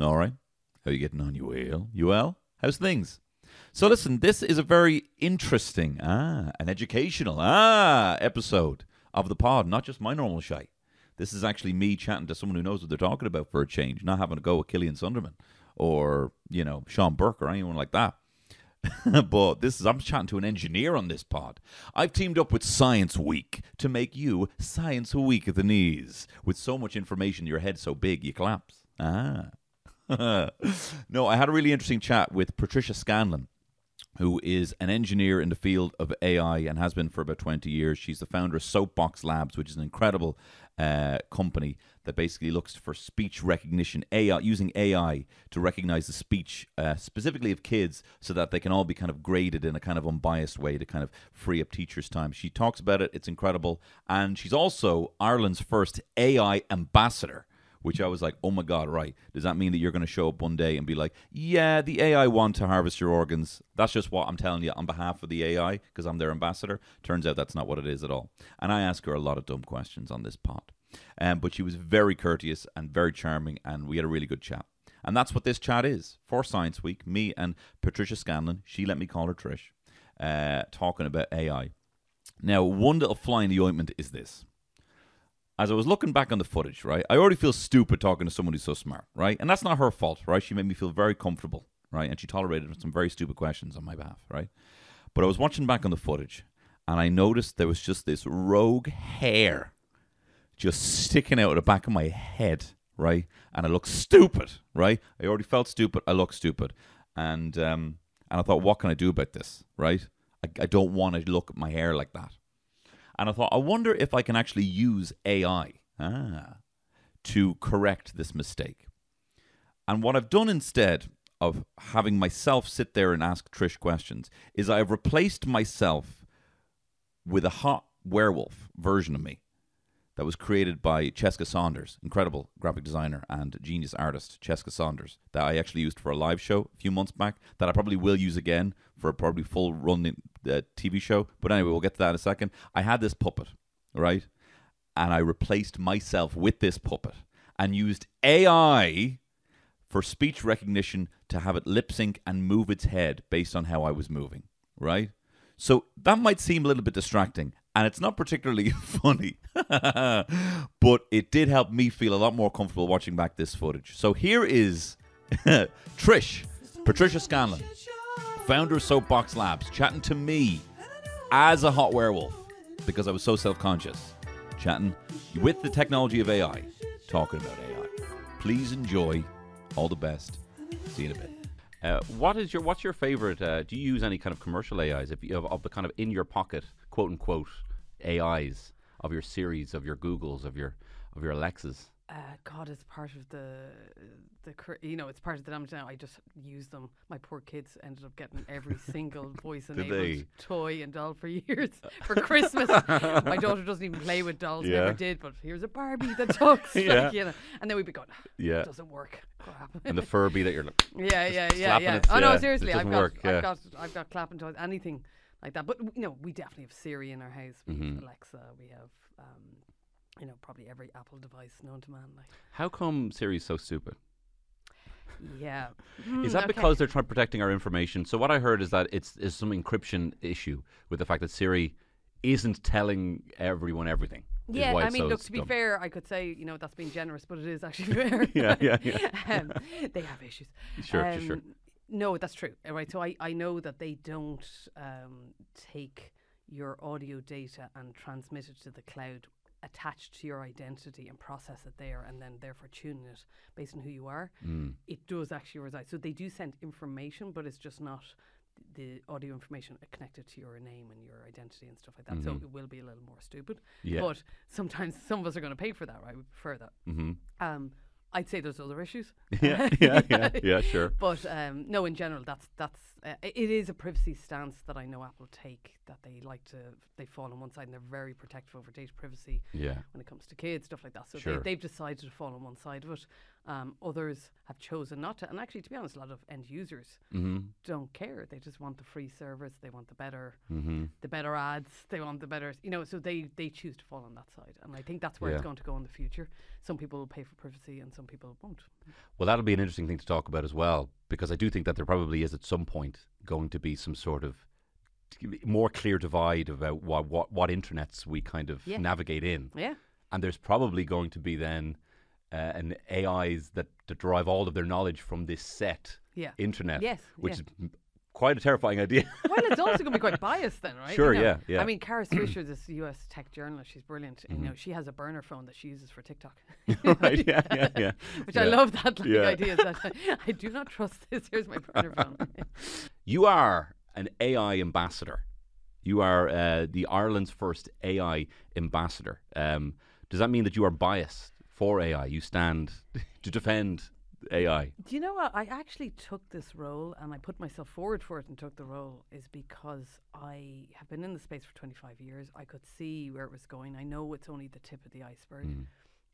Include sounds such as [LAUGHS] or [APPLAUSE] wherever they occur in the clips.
All right. How you getting on, you well? You well? How's things? So listen, this is a very interesting, ah, an educational, ah, episode of the pod. Not just my normal shy. This is actually me chatting to someone who knows what they're talking about for a change, not having to go with Killian Sunderland or you know Sean Burke or anyone like that. [LAUGHS] but this is I'm chatting to an engineer on this pod. I've teamed up with Science Week to make you Science Week at the knees. With so much information, your head so big you collapse. Ah. [LAUGHS] no, I had a really interesting chat with Patricia Scanlon, who is an engineer in the field of AI and has been for about 20 years. She's the founder of Soapbox Labs, which is an incredible uh, company that basically looks for speech recognition, AI, using AI to recognize the speech uh, specifically of kids so that they can all be kind of graded in a kind of unbiased way to kind of free up teachers' time. She talks about it, it's incredible. And she's also Ireland's first AI ambassador which I was like, oh my God, right. Does that mean that you're going to show up one day and be like, yeah, the AI want to harvest your organs? That's just what I'm telling you on behalf of the AI because I'm their ambassador. Turns out that's not what it is at all. And I ask her a lot of dumb questions on this pod. Um, but she was very courteous and very charming, and we had a really good chat. And that's what this chat is for Science Week. Me and Patricia Scanlon, she let me call her Trish, uh, talking about AI. Now, one little fly in the ointment is this as I was looking back on the footage, right, I already feel stupid talking to someone who's so smart, right? And that's not her fault, right? She made me feel very comfortable, right? And she tolerated some very stupid questions on my behalf, right? But I was watching back on the footage and I noticed there was just this rogue hair just sticking out of the back of my head, right? And I looked stupid, right? I already felt stupid. I looked stupid. And, um, and I thought, what can I do about this, right? I, I don't want to look at my hair like that. And I thought, I wonder if I can actually use AI ah, to correct this mistake. And what I've done instead of having myself sit there and ask Trish questions is I've replaced myself with a hot werewolf version of me that was created by Cheska Saunders, incredible graphic designer and genius artist, Cheska Saunders, that I actually used for a live show a few months back, that I probably will use again for a probably full run uh, TV show. But anyway, we'll get to that in a second. I had this puppet, right? And I replaced myself with this puppet and used AI for speech recognition to have it lip sync and move its head based on how I was moving, right? So that might seem a little bit distracting and it's not particularly [LAUGHS] funny, but it did help me feel a lot more comfortable watching back this footage. So here is [LAUGHS] Trish, Patricia Scanlon, founder of Soapbox Labs, chatting to me as a hot werewolf because I was so self conscious, chatting with the technology of AI, talking about AI. Please enjoy. All the best. See you in a bit. Uh, what is your what's your favorite? Uh, do you use any kind of commercial AIs if you have of the kind of in your pocket quote unquote AIs of your Siris, of your Googles, of your of your Alexas? Uh, God, it's part of the the you know it's part of the damage now. I just use them. My poor kids ended up getting every [LAUGHS] single voice enabled toy and doll for [LAUGHS] years [LAUGHS] for Christmas. My daughter doesn't even play with dolls, yeah. never did. But here's a Barbie that talks, yeah. like, you know. And then we'd be going, yeah, it doesn't work. Crap. And the Furby that you're like, yeah, yeah, yeah, yeah. Oh no, seriously, I've got, work, yeah. I've got, I've got clapping toys, anything like that. But you know, we definitely have Siri in our house. We mm-hmm. have Alexa. We have, um, you know, probably every Apple device known to man. Like, how come Siri's so stupid? Yeah. [LAUGHS] is that mm, okay. because they're trying protecting our information? So what I heard is that it's is some encryption issue with the fact that Siri isn't telling everyone everything. Yeah, I mean, so look. To be fair, I could say you know that's being generous, but it is actually [LAUGHS] fair. yeah, yeah, yeah. [LAUGHS] um, they have issues. Sure, um, sure. No, that's true. Right. So I, I know that they don't um, take your audio data and transmit it to the cloud attached to your identity and process it there and then therefore tune it based on who you are. Mm. It does actually reside. So they do send information, but it's just not the audio information connected to your name and your identity and stuff like that. Mm-hmm. So it will be a little more stupid. Yeah. But sometimes some of us are going to pay for that, right? We prefer that. Mm-hmm. Um, I'd say there's other issues. [LAUGHS] yeah, [LAUGHS] yeah, yeah, yeah, sure. But um, no, in general, that's that's uh, it is a privacy stance that I know Apple take. That they like to they fall on one side and they're very protective over data privacy. Yeah. When it comes to kids, stuff like that. So sure. they, have decided to fall on one side of it. Um, others have chosen not to. And actually, to be honest, a lot of end users Mm-hmm. don't care. They just want the free service. They want the better, Mm-hmm. the better ads. They want the better, you know. So they they choose to fall on that side. And I think that's where Yeah. it's going to go in the future. Some people will pay for privacy, and some people won't. Well, that'll be an interesting thing to talk about as well, because I do think that there probably is at some point going to be some sort of more clear divide about what what, what internets we kind of Yeah. navigate in, Yeah. and there's probably going to be then uh, an AIs that, that derive all of their knowledge from this set Yeah. internet, Yes, which yeah. is quite a terrifying idea. well, it's also going to be quite [LAUGHS] biased then, right? Sure, You know? yeah, yeah. I mean, Kara [CLEARS THROAT] Swisher, this U.S. tech journalist, she's brilliant. Mm-hmm. You know, she has a burner phone that she uses for TikTok. [LAUGHS] right? Yeah, yeah, yeah. [LAUGHS] Which I love that like, Yeah. idea. That I, I do not trust this. Here's my burner phone. You are an AI ambassador. You are uh, the Ireland's first AI ambassador. Um, does that mean that you are biased for AI? You stand [LAUGHS] to defend AI. Do you know what? I actually took this role and I put myself forward for it and took the role is because I have been in the space for 25 years. I could see where it was going. I know it's only the tip of the iceberg.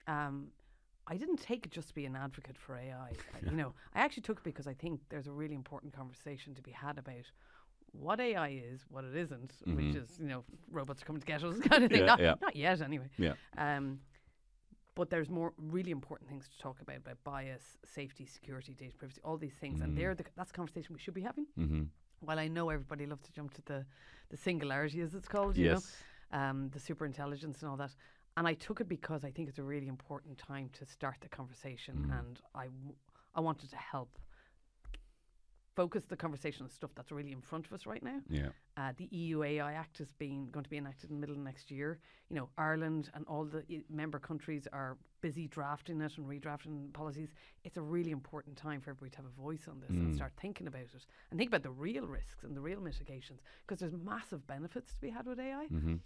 Um, I didn't take it just to be an advocate for AI. [LAUGHS] You know, I actually took it because I think there's a really important conversation to be had about what AI is, what it isn't, which is you know robots are coming to get us [LAUGHS] kind of thing. Yeah, not, yeah. not yet, anyway. Yeah. Um, but there's more really important things to talk about about bias, safety, security, data privacy, all these things, and they're the, that's a conversation we should be having. Mm-hmm. While I know everybody loves to jump to the the singularity, as it's called, you Yes. know, um, the super intelligence and all that. And I took it because I think it's a really important time to start the conversation, and I w- I wanted to help focus the conversation on stuff that's really in front of us right now. Yeah. Uh, the EU AI Act is being going to be enacted in the middle of next year. You know, Ireland and all the member countries are busy drafting it and redrafting policies. It's a really important time for everybody to have a voice on this and start thinking about it and think about the real risks and the real mitigations because there's massive benefits to be had with AI. Mm-hmm.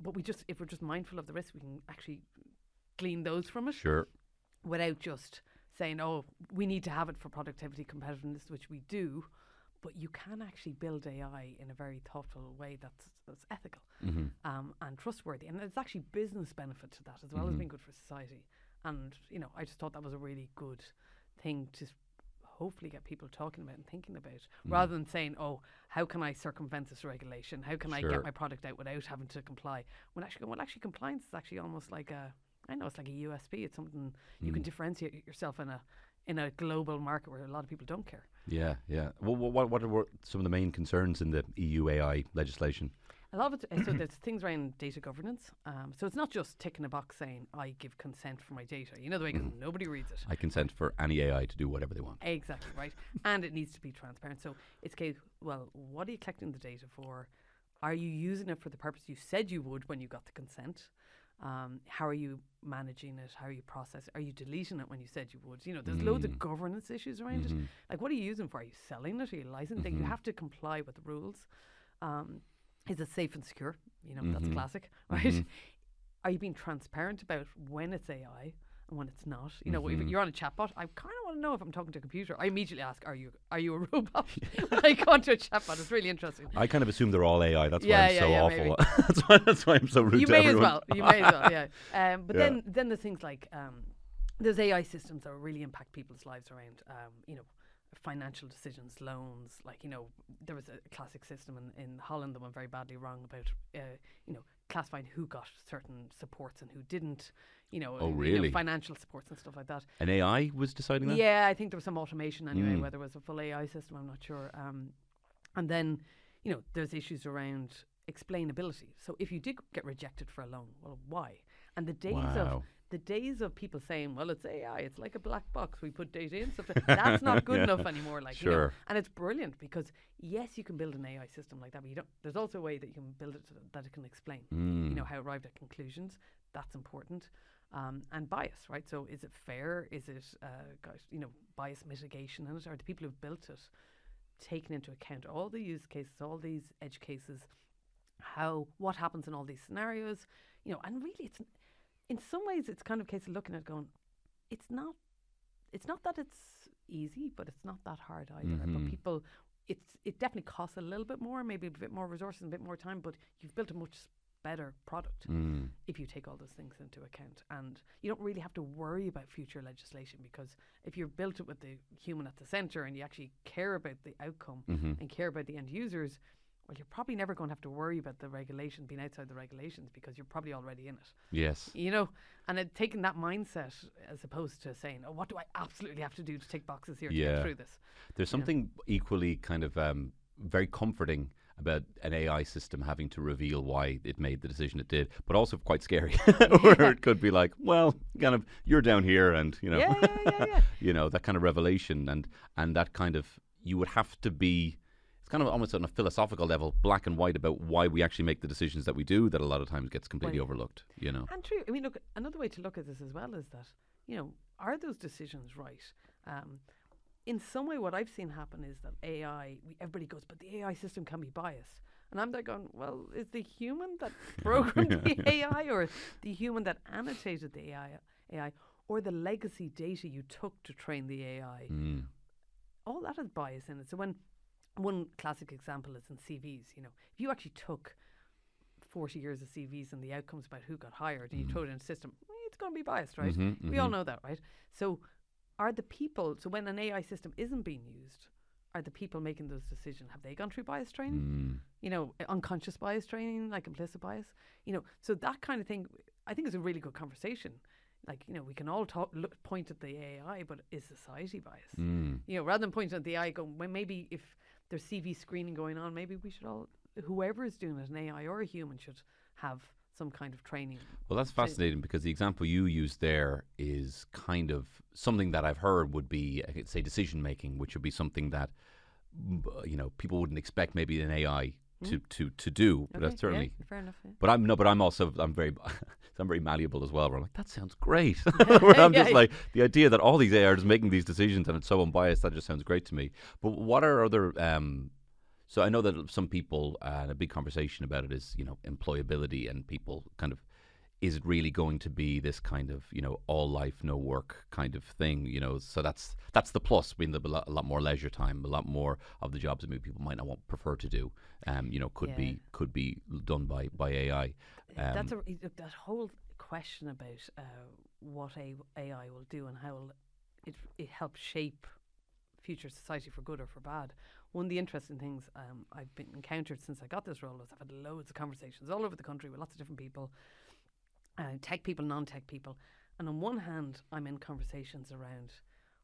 But we just, if we're just mindful of the risks, we can actually glean those from it Sure. without just saying, "Oh, we need to have it for productivity competitiveness," which we do. But you can actually build AI in a very thoughtful way that's that's ethical Mm-hmm. um, and trustworthy, and there's actually business benefit to that as well as being good for society. And you know, I just thought that was a really good thing to hopefully get people talking about and thinking about, rather than saying, "Oh, how can I circumvent this regulation? How can I get my product out without having to comply?" When actually, well, actually, compliance is actually almost like a I know it's like a USP. It's something you can differentiate yourself in a in a global market where a lot of people don't care. Yeah, yeah. Well, what, what are some of the main concerns in the EU AI legislation? A lot of it, so there's things around data governance. Um, so it's not just ticking a box saying I give consent for my data. You know the way 'cause nobody reads it. I consent for any AI to do whatever they want. Exactly right, [LAUGHS] and it needs to be transparent. So it's case. Well, what are you collecting the data for? Are you using it for the purpose you said you would when you got the consent? Um, how are you managing it? How are you processing? Are you deleting it when you said you would? You know, there's loads of mm. governance issues around it. Mm-hmm. Like, what are you using for? Are you selling it? Are you licensing? You mm-hmm. have to comply with the rules. Um, is it safe and secure? You know, that's mm-hmm. classic, [LAUGHS] right? Are you being transparent about when it's AI and when it's not? You know, if you're on a chatbot, I kind of want to know if I'm talking to a computer. I immediately ask, "Are you are you a [LAUGHS] robot?" [LAUGHS] when I go onto a chatbot, it's really interesting. I kind of assume they're all AI. That's Yeah, why I'm yeah, so yeah, awful. [LAUGHS] that's, why, that's why I'm so rude you to may as everyone. well. You may as well. Yeah. Um, but then then there's things like um, there's AI systems that really impact people's lives around um, you know financial decisions, loans. Like you know there was a classic system in, in Holland that went very badly wrong about uh, you know classifying who got certain supports and who didn't. You know, Oh, you know, really? financial supports and stuff like that. An AI was deciding that? Yeah, I think there was some automation anyway, Mm. whether it was a full AI system, I'm not sure. Um, and then, you know, there's issues around explainability. So if you did get rejected for a loan, well, why? And the days Wow. of the days of people saying, "Well, it's AI, it's like a black box. We put data in stuff." That's not [LAUGHS] good Yeah. enough anymore. Like, you know. And it's brilliant because yes, you can build an AI system like that, but you don't. There's also a way that you can build it so that it can explain. Mm. You know how it arrived at conclusions. That's important. Um, and bias, right? So, is it fair? Is it, uh, gosh, you know, bias mitigation in it? Are the people who've built it taking into account all the use cases, all these edge cases, how what happens in all these scenarios? You know, and really, it's in some ways it's kind of a case of looking at going, it's not, it's not that it's easy, but it's not that hard either. Mhm. But people, it's it definitely costs a little bit more, maybe a bit more resources, and a bit more time. But you've built a much better product Mm. if you take all those things into account. And you don't really have to worry about future legislation because if you've built it with the human at the centre and you actually care about the outcome Mhm. and care about the end users, well, you're probably never going to have to worry about the regulation being outside the regulations because you're probably already in it. Yes. You know, and it, taking that mindset as opposed to saying, "Oh, what do I absolutely have to do to tick boxes here to get through this?" There's something equally kind of um, very comforting about an AI system having to reveal why it made the decision it did, but also quite scary, [LAUGHS] where Yeah. it could be like, well, kind of, you're down here, and you know, Yeah, yeah, yeah, yeah. [LAUGHS] you know that kind of revelation, and and that kind of you would have to be. It's kind of almost on a philosophical level, black and white about why we actually make the decisions that we do. That a lot of times gets completely Well, overlooked. You know. And true. I mean, look, another way to look at this as well is that, you know, are those decisions right? Um, in some way, what I've seen happen is that AI, we, everybody goes, but the AI system can be biased. And I'm there going, well, is the human that [LAUGHS] programmed the AI or the human that annotated the AI, AI or the legacy data you took to train the AI? Mm. all that has bias in it. So when one classic example is in CVs, you know, if you actually took 40 years of CVs and the outcomes about who got hired and you throw it in a system, it's going to be biased, right? Mhm, We all mhm. know that, right? So are the people, so when an AI system isn't being used, are the people making those decisions, have they gone through bias training? Mm. You know, uh, unconscious bias training, like implicit bias? You know, so that kind of thing, I think is a really good conversation. Like, you know, we can all talk, look, point at the AI, but is society biased? Mm. you know, rather than pointing at the AI, going, well, maybe if there's CV screening going on, maybe we should all, whoever is doing it, an AI or a human, should have some kind of training. Well, that's fascinating because the example you used there is kind of something that I've heard would be, say, decision making, which would be something that you know people wouldn't expect maybe an AI to, to, to do. But Okay, that's certainly. yeah, fair enough. Yeah. But I'm no, but I'm also I'm very [LAUGHS] I'm very malleable as well. Where I'm like that sounds great. [LAUGHS] [LAUGHS] where I'm just Yeah. like the idea that all these are just making these decisions and it's so unbiased that just sounds great to me. But what are other um, so I know that some people uh, and a big conversation about it is you know employability and people kind of is it really going to be this kind of you know all life no work kind of thing you know so that's that's the plus being the, a, lot, more leisure time a lot more of the jobs that maybe people might not want prefer to do um you know could Yeah. be could be done by by AI um, That's a, that whole question about uh, what AI will do and how it, it help shape future society for good or for bad. One of the interesting things um, I've been encountered since I got this role is I've had loads of conversations all over the country with lots of different people, uh, tech people, non-tech people, and on one hand, I'm in conversations around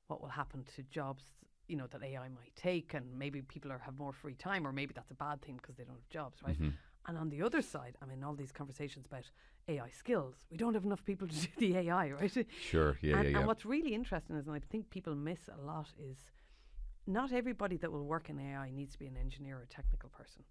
what will happen to jobs, you know, that AI might take, and maybe people are have more free time, or maybe that's a bad thing because they don't have jobs, right? mhm. And on the other side, I'm in all these conversations about AI skills. We don't have enough people to do the AI, [LAUGHS] right? sure yeah and, yeah yeah and what's really interesting is, and I think people miss a lot, is not everybody that will work in AI needs to be an engineer or a technical person.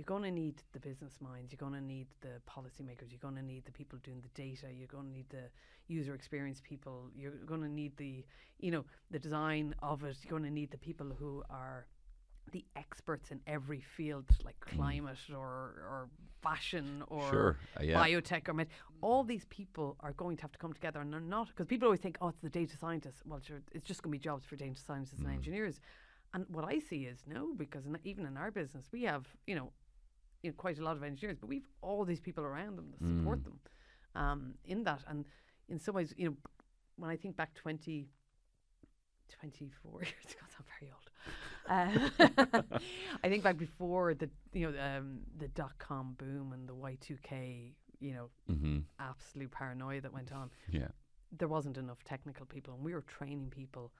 You're going to need the business minds. You're going to need the policymakers. You're going to need the people doing the data. You're going to need the user experience people. You're going to need the, you know, the design of it. You're going to need the people who are the experts in every field, like climate or or fashion or Mm. sure uh, yeah biotech or med. All these people are going to have to come together, and they're not because people always think, oh, it's the data scientists. Well, sure, it's just going to be jobs for data scientists Mm. and engineers. And what I see is no, because in, even in our business, we have you know, you know, quite a lot of engineers, but we've all these people around them that support Mm. them um, in that. And in some ways, you know, when I think back 20, 24 [LAUGHS] years ago, [LAUGHS] I'm very old. Uh, [LAUGHS] I think back before the you know um, the dot com boom and the Y two K you know hmm absolute paranoia that went on. yeah There wasn't enough technical people, and we were training people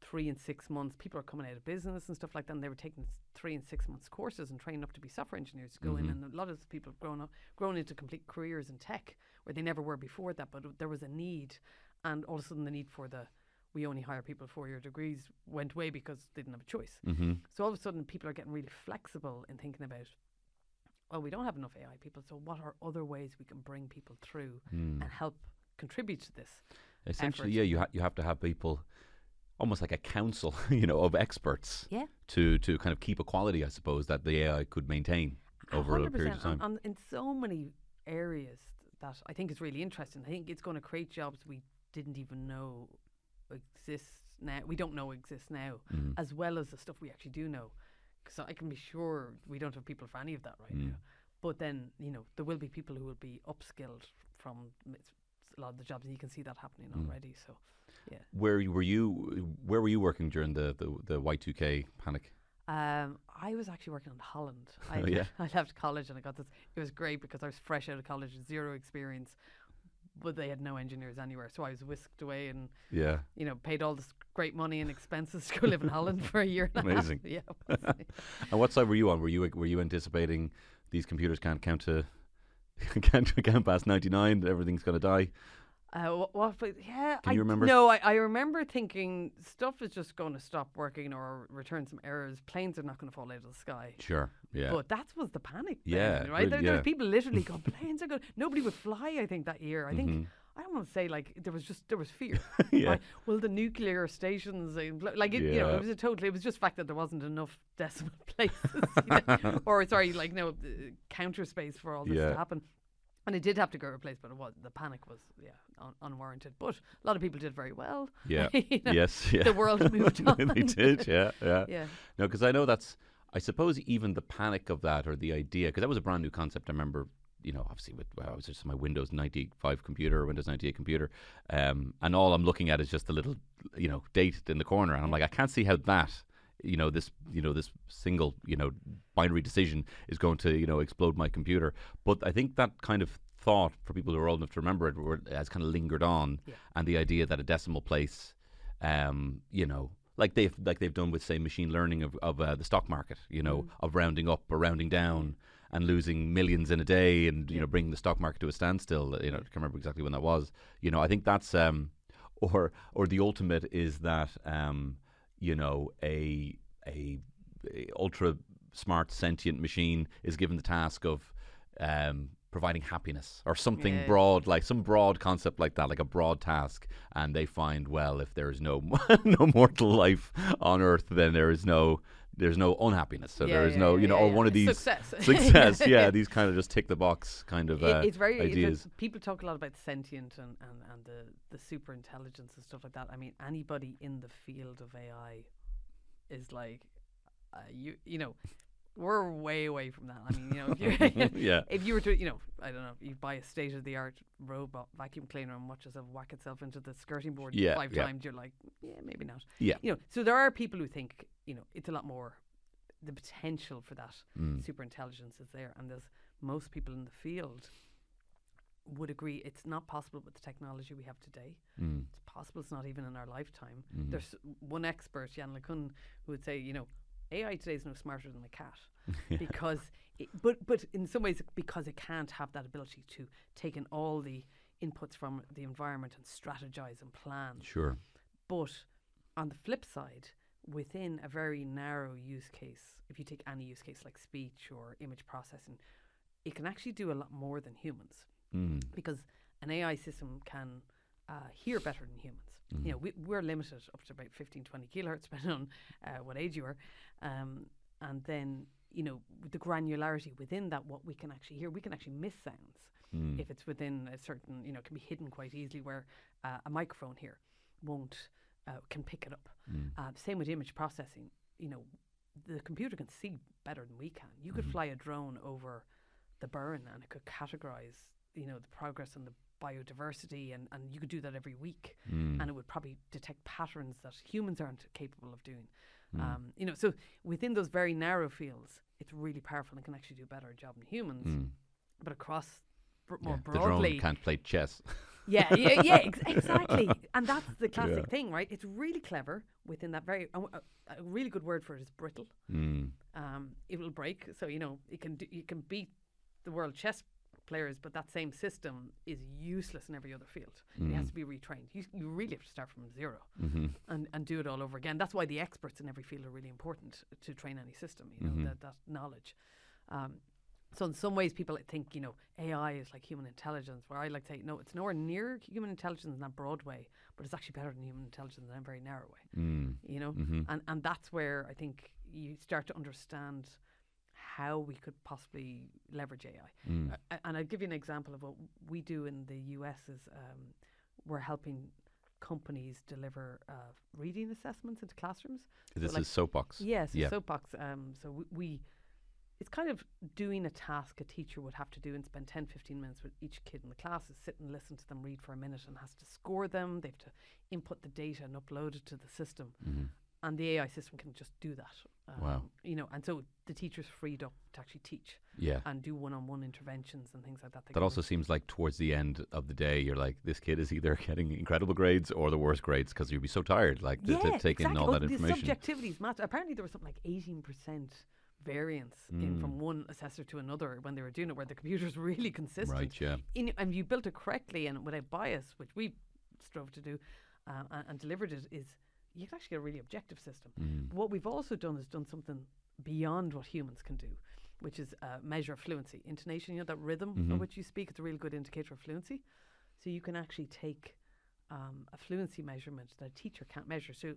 three and six months. People are coming out of business and stuff like that. And they were taking three and six months courses and training up to be software engineers to go in. Mhm. And a lot of people have grown up, grown into complete careers in tech where they never were before that. But there was a need, and all of a sudden the need for the we only hire people four year degrees went away because they didn't have a choice. hmm So all of a sudden, people are getting really flexible in thinking about, well, we don't have enough AI people, so what are other ways we can bring people through Mm. and help contribute to this? essentially effort. yeah you ha- you have to have people almost like a council [LAUGHS] you know of experts Yeah. to to kind of keep a quality I suppose that the AI could maintain over a period of time on, on, in so many areas that I think is really interesting. I think it's going to create jobs we didn't even know exist now. We don't know exist now, Mhm. as well as the stuff we actually do know. So I can be sure we don't have people for any of that right Mm. now. but then you know there will be people who will be upskilled from a lot of the jobs, and you can see that happening Mm. already. So Where were you? Where were you working during the the, the Y two K panic? um, I was actually working in Holland. [LAUGHS] I, Oh, yeah? [LAUGHS] I left college and I got this. It was great because I was fresh out of college, zero experience, but they had no engineers anywhere, so I was whisked away and Yeah. you know paid all this great money and expenses to go live in Holland for a year. And Amazing. A half. [LAUGHS] Yeah. And what side were you on? Were you were you anticipating these computers can't count to can't count past ninety nine? Everything's gonna die. Uh, what, what, yeah, Can I, you remember? No, I, I remember thinking stuff is just going to stop working or return some errors. Planes are not going to fall out of the sky. Sure. Yeah. But that was the panic. then, Yeah, right. there, there yeah. were people literally going, [LAUGHS] planes are going. Nobody would fly. I think that year. I think Mhm. I don't want to say like there was just there was fear. [LAUGHS] yeah. Right? Well, the nuclear stations, like it, you know, it was a total. It was just fact that there wasn't enough decimal [LAUGHS] places, you know, or sorry, like no uh, counter space for all this Yeah. to happen. And it did have to go replaced, but it was the panic was yeah un- unwarranted. But a lot of people did very well. [LAUGHS] Yeah. You know, yes. [LAUGHS] Yeah. The world [LAUGHS] moved on. they did. Yeah. Yeah. Yeah. No, because I know that's. I suppose even the panic of that, or the idea, because that was a brand new concept. I remember, you know, obviously with well, I was just my Windows ninety five computer, or Windows ninety eight computer, um, and all I'm looking at is just a little, you know, date in the corner, and I'm like, I can't see how that, you know, this, you know, this single, you know, binary decision is going to, you know, explode my computer. But I think that kind of thought for people who are old enough to remember it were, has kind of lingered on, Yeah. and the idea that a decimal place, um, you know, like they've like they've done with say machine learning of of uh, the stock market, you know, Mm. of rounding up or rounding down and losing millions in a day, and you know, bringing the stock market to a standstill. You know, I can't remember exactly when that was. You know, I think that's um, or or the ultimate is that um, you know, a a, a ultra smart sentient machine is given the task of um, providing happiness or something Yeah. broad, like some broad concept like that, like a broad task. And they find, well, if there is no [LAUGHS] no mortal life on Earth, then there is no there's no unhappiness. So Yeah, there is yeah, no, you know, or one of these Success. [LAUGHS] success. Yeah, these kind of just tick the box kind of uh, it's very it's ideas. people talk a lot about sentient and, and, and the, the super intelligence and stuff like that. I mean, anybody in the field of AI is like, uh, you you know, we're way away from that. I mean, you know, if you [LAUGHS] [LAUGHS] yeah, if you were to, you know, I don't know, you buy a state of the art robot vacuum cleaner and watch yourself whack itself into the skirting board Yeah, five yeah. times, you're like, yeah, maybe not. yeah. You know, so there are people who think, you know, it's a lot more. The potential for that Mm. super intelligence is there, and there's most people in the field would agree it's not possible with the technology we have today. Mm. It's possible it's not even in our lifetime. Mhm. There's one expert, Yann LeCun, who would say, you know, AI today is no smarter than a cat [LAUGHS] because, it, but but in some ways because it can't have that ability to take in all the inputs from the environment and strategize and plan. Sure. But on the flip side, within a very narrow use case, if you take any use case like speech or image processing, it can actually do a lot more than humans Mm. because an AI system can uh, hear better than humans. You know, we, we're limited up to about 15, 20 kilohertz, [LAUGHS] depending on uh, what age you are. Um, and then, you know, with the granularity within that, what we can actually hear, we can actually miss sounds Mm. if it's within a certain, you know, it can be hidden quite easily where uh, a microphone here won't, uh, can pick it up. Mm. Uh, same with image processing. You know, the computer can see better than we can. You could Mhm. fly a drone over the Burren and it could categorize, you know, the progress and the biodiversity and, and you could do that every week Mm. and it would probably detect patterns that humans aren't capable of doing. Mm. Um, you know, so within those very narrow fields, it's really powerful and can actually do a better job than humans. Mm. But across br- Yeah, more the drone broadly, can't play chess. [LAUGHS] yeah, yeah, yeah, ex- [LAUGHS] exactly. And that's the classic Yeah. thing, right? It's really clever within that very. Uh, uh, a really good word for it is brittle. Mm. Um, it will break, so you know it can do, you can beat the world chess players, but that same system is useless in every other field. It has Mm. to be retrained. You, you really have to start from zero hmm and, and do it all over again. That's why the experts in every field are really important to train any system. You know Mhm. that that knowledge. Um, so in some ways, people think you know AI is like human intelligence. Where I like to say no, it's nowhere near human intelligence in that broad way, but it's actually better than human intelligence in a very narrow way. Mm. You know, hmm and and that's where I think you start to understand how we could possibly leverage AI. Mm. Uh, and I'll give you an example of what we do in the US is um, we're helping companies deliver uh, reading assessments into classrooms. This like- is soapbox. Yes, Yeah. soapbox. Um, so we, we it's kind of doing a task a teacher would have to do and spend 10, 15 minutes with each kid in the class is sit and listen to them read for a minute and has to score them. They have to input the data and upload it to the system. Mm-hmm. And the AI system can just do that. Um, Wow. You know, and so the teacher's freed up to actually teach Yeah. and do one-on-one interventions and things like that. They That also seems like towards the end of the day, you're like, this kid is either [LAUGHS] getting incredible grades or the worst grades because you'd be so tired, like to, to take in exactly. all Oh, that the information. subjectivities matter. Apparently, there was something like eighteen percent variance in Mm. from one assessor to another when they were doing it, where the computer's really consistent. Right, yeah. In, and you built it correctly and without bias, which we strove to do, uh, and, and delivered it, is you can actually get a really objective system. Mm. What we've also done is done something beyond what humans can do, which is uh, measure fluency, intonation. You know that rhythm of which you speak. It's a really good indicator of fluency. So you can actually take um, a fluency measurement that a teacher can't measure. So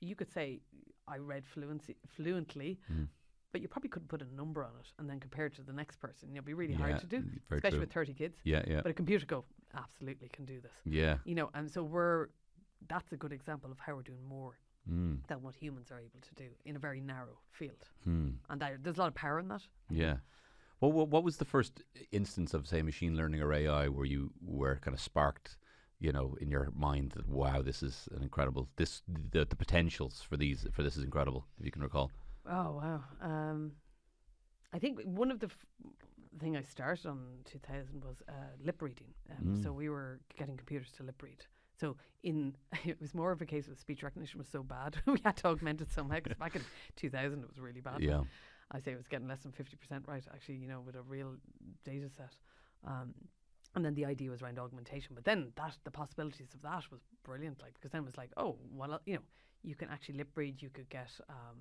you could say, "I read fluency fluently," Mm. but you probably couldn't put a number on it and then compare it to the next person. It'd be really Yeah, hard to do, mm, especially true. with thirty kids. Yeah, yeah. But a computer go absolutely can do this. Yeah. You know, and so we're that's a good example of how we're doing more Mm. than what humans are able to do in a very narrow field. Hmm. And there, there's a lot of power in that. Yeah. Well, what, what was the first instance of, say, machine learning or AI where you were kind of sparked, you know, in your mind that wow, this is an incredible this the the potentials for these for this is incredible. If you can recall. Oh wow! Um, I think one of the f- thing I started on 2000 was uh, lip reading. Um, So Mm. we were getting computers to lip read. So in [LAUGHS] it was more of a case of speech recognition was so bad [LAUGHS] we had to augment it somehow. Because back in 2000 it was really bad. Yeah. I say it was getting less than 50% right, actually, you know, with a real data set. Um, and then the idea was around augmentation. But then that the possibilities of that was brilliant, like because then it was like, oh, well, uh, you know, you can actually lip read, you could get, um,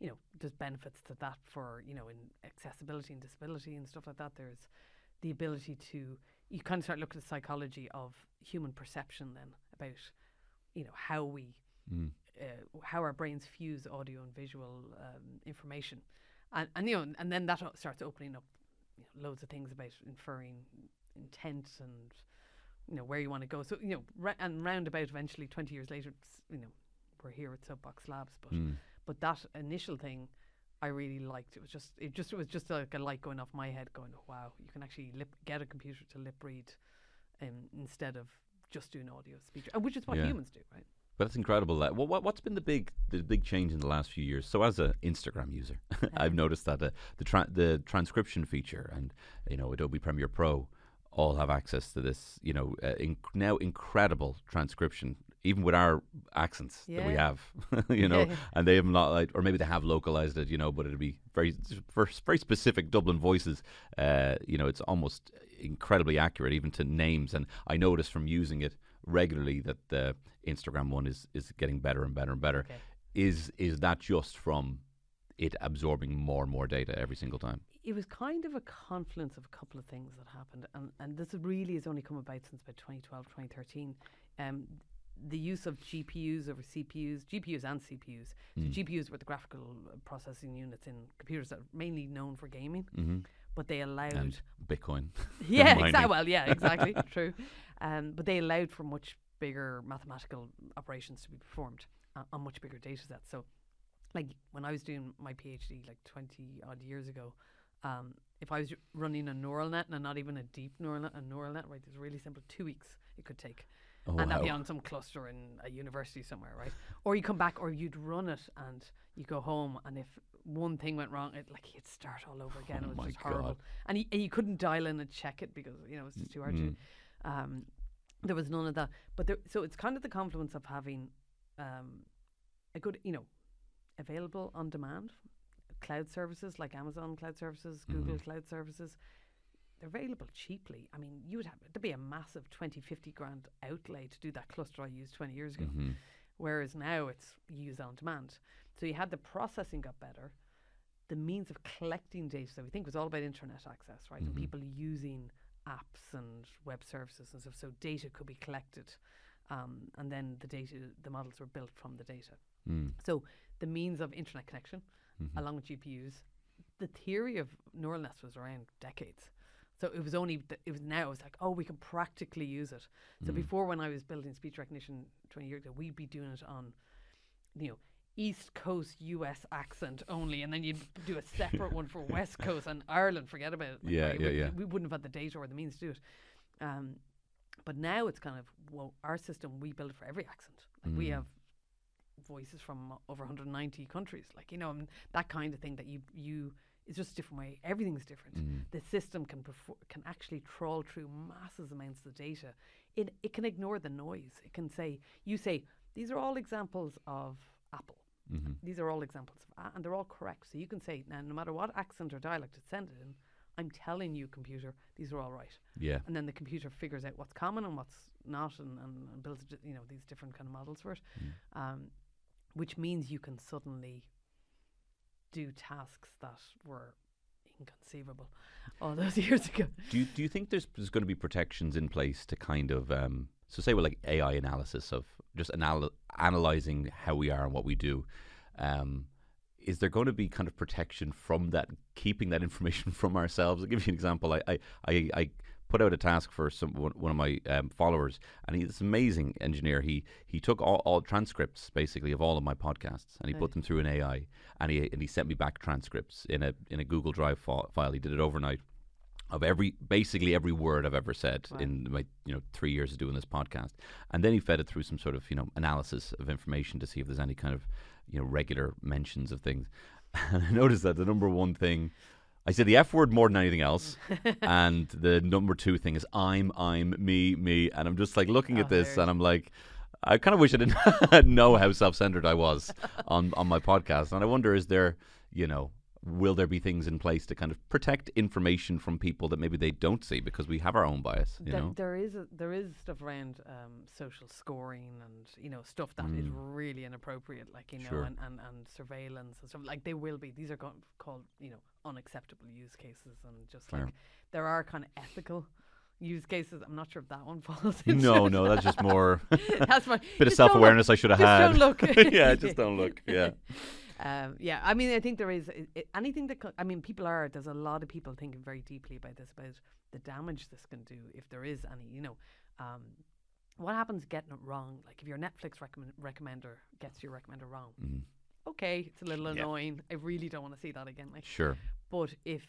you know, there's benefits to that for, you know, in accessibility and disability and stuff like that. There's the ability to, you kind of start looking at the psychology of human perception then about, you know, how we Mm. uh, how our brains fuse audio and visual um, information, and and you know, and then that starts opening up you know, loads of things about inferring intent and you know where you want to go. So you know, ra- and roundabout eventually, twenty years later, you know, we're here at Soapbox Labs, but Mm. but that initial thing. I really liked it. Was just it just it was just like a light going off my head, going, "Wow, you can actually lip, get a computer to lip read, um, instead of just doing audio speech, and which is what Yeah. humans do, right?" But that's incredible. That well, what, what's been the big the big change in the last few years? So as an Instagram user, [LAUGHS] I've noticed that uh, the tra- the transcription feature and you know Adobe Premiere Pro all have access to this. You know uh, inc- now incredible transcription, even with our accents that we have. [LAUGHS] you know, Yeah. [LAUGHS] and they have not like, or maybe they have localized it. You know, but it'd be very very specific Dublin voices. Uh, you know, it's almost incredibly accurate even to names. And I noticed from using it regularly that the Instagram one is is getting better and better and better. Okay. Is is that just from it absorbing more and more data every single time? it was kind of a confluence of a couple of things that happened, and, and this really has only come about since about 2012, 2013. Um, the use of GPUs over CPUs, GPUs and CPUs. So Mm. GPUs were the graphical processing units in computers that are mainly known for gaming, Mm-hmm. but they allowed And Bitcoin. [LAUGHS] [LAUGHS] yeah, exactly. Well, yeah, exactly. [LAUGHS] True. Um, but they allowed for much bigger mathematical operations to be performed uh, on much bigger data sets. So, like when I was doing my PhD like 20 odd years ago, um, if I was running a neural net and not even a deep neural net, a neural net, right, it's really simple. Two weeks it could take. Oh, and that'd be on some cluster in a university somewhere, right? Or you come back, or you'd run it and you go home, and if one thing went wrong, it like you'd start all over again. Oh it was just horrible, God. and you, and you couldn't dial in and check it because you know it's just too hard Mm. to. Um, there was none of that, but there, so it's kind of the confluence of having um, a good, you know, available on demand cloud services like Amazon cloud services, Google Mhm. cloud services. They're available cheaply. I mean, you would have there'd be a massive 20, 50 grand outlay to do that cluster I used 20 years ago. Mhm. Whereas now it's use on demand. So you had the processing got better, the means of collecting data that we think was all about internet access, right? Mhm. And people using apps and web services and stuff. So data could be collected, um, and then the data, the models were built from the data. Mm. So the means of internet connection, Mhm. along with GPUs, the theory of neural nets was around decades. So it was only th- it was now it's like oh we can practically use it. So Mm. before when I was building speech recognition twenty years ago, we'd be doing it on, you know, East Coast U.S. accent only, and then you'd do a separate one for [LAUGHS] West Coast and Ireland. Forget about it. Like, Yeah, right, yeah, we, yeah. We wouldn't have had the data or the means to do it. Um, but now it's kind of well, our system we build for every accent. Like we Mm. have voices from over 190 countries, like you know, and that kind of thing that you you. It's just a different way. Everything's different. Mm. The system can perfor- can actually trawl through massive amounts of data. It it can ignore the noise. It can say you say these are all examples of Apple. Mm-hmm. These are all examples of, a- and they're all correct. So you can say now, no matter what accent or dialect it's sent in, I'm telling you, computer, these are all right. Yeah. And then the computer figures out what's common and what's not, and, and, and builds you know these different kind of models for it. Mm. Um, which means you can suddenly do tasks that were inconceivable all those [LAUGHS] years ago. Do you do you think there's there's going to be protections in place to kind of um, so say with like AI analysis of just anal- analyzing how we are and what we do? Um, is there going to be kind of protection from that, keeping that [LAUGHS] information from ourselves? I'll give you an example. I I, I, I put out a task for some one, of my um, followers, and he's this amazing engineer. He he took all, all transcripts basically of all of my podcasts, and he Right. put them through an AI, and he and he sent me back transcripts in a in a Google Drive fi- file. He did it overnight of every basically every word I've ever said Wow. in my you know three years of doing this podcast, and then he fed it through some sort of you know analysis of information to see if there's any kind of you know regular mentions of things. [LAUGHS] And I noticed that the number one thing. I said the F word more than anything else, [LAUGHS] and the number two thing is I'm, I'm, me, me, and I'm just like looking Oh, at this, and I'm like, I kind of wish I didn't [LAUGHS] know how self-centered I was on on my podcast, and I wonder is there, you know, will there be things in place to kind of protect information from people that maybe they don't see because we have our own bias, you There- know? there is a, there is stuff around um, social scoring and you know stuff that is Mm. really inappropriate, like you know, Sure. and, and, and surveillance and stuff. Like they will be. These are called you know unacceptable use cases, and just Fair. like there are kind of ethical use cases. I'm not sure if that one [LAUGHS] falls. into No, [LAUGHS] no, that's just more [LAUGHS] that's my bit of look- self-awareness I should have had. don't look. yeah, just don't look. Yeah. Um, yeah, I mean, I think there is i i anything that co- I mean, people are. There's a lot of people thinking very deeply about this, about the damage this can do if there is any. You know, um, what happens getting it wrong? Like if your Netflix recommend, recommender gets your recommender wrong, Mhm. okay, it's a little Yeah. annoying. I really don't want to see that again. Like, Sure. but if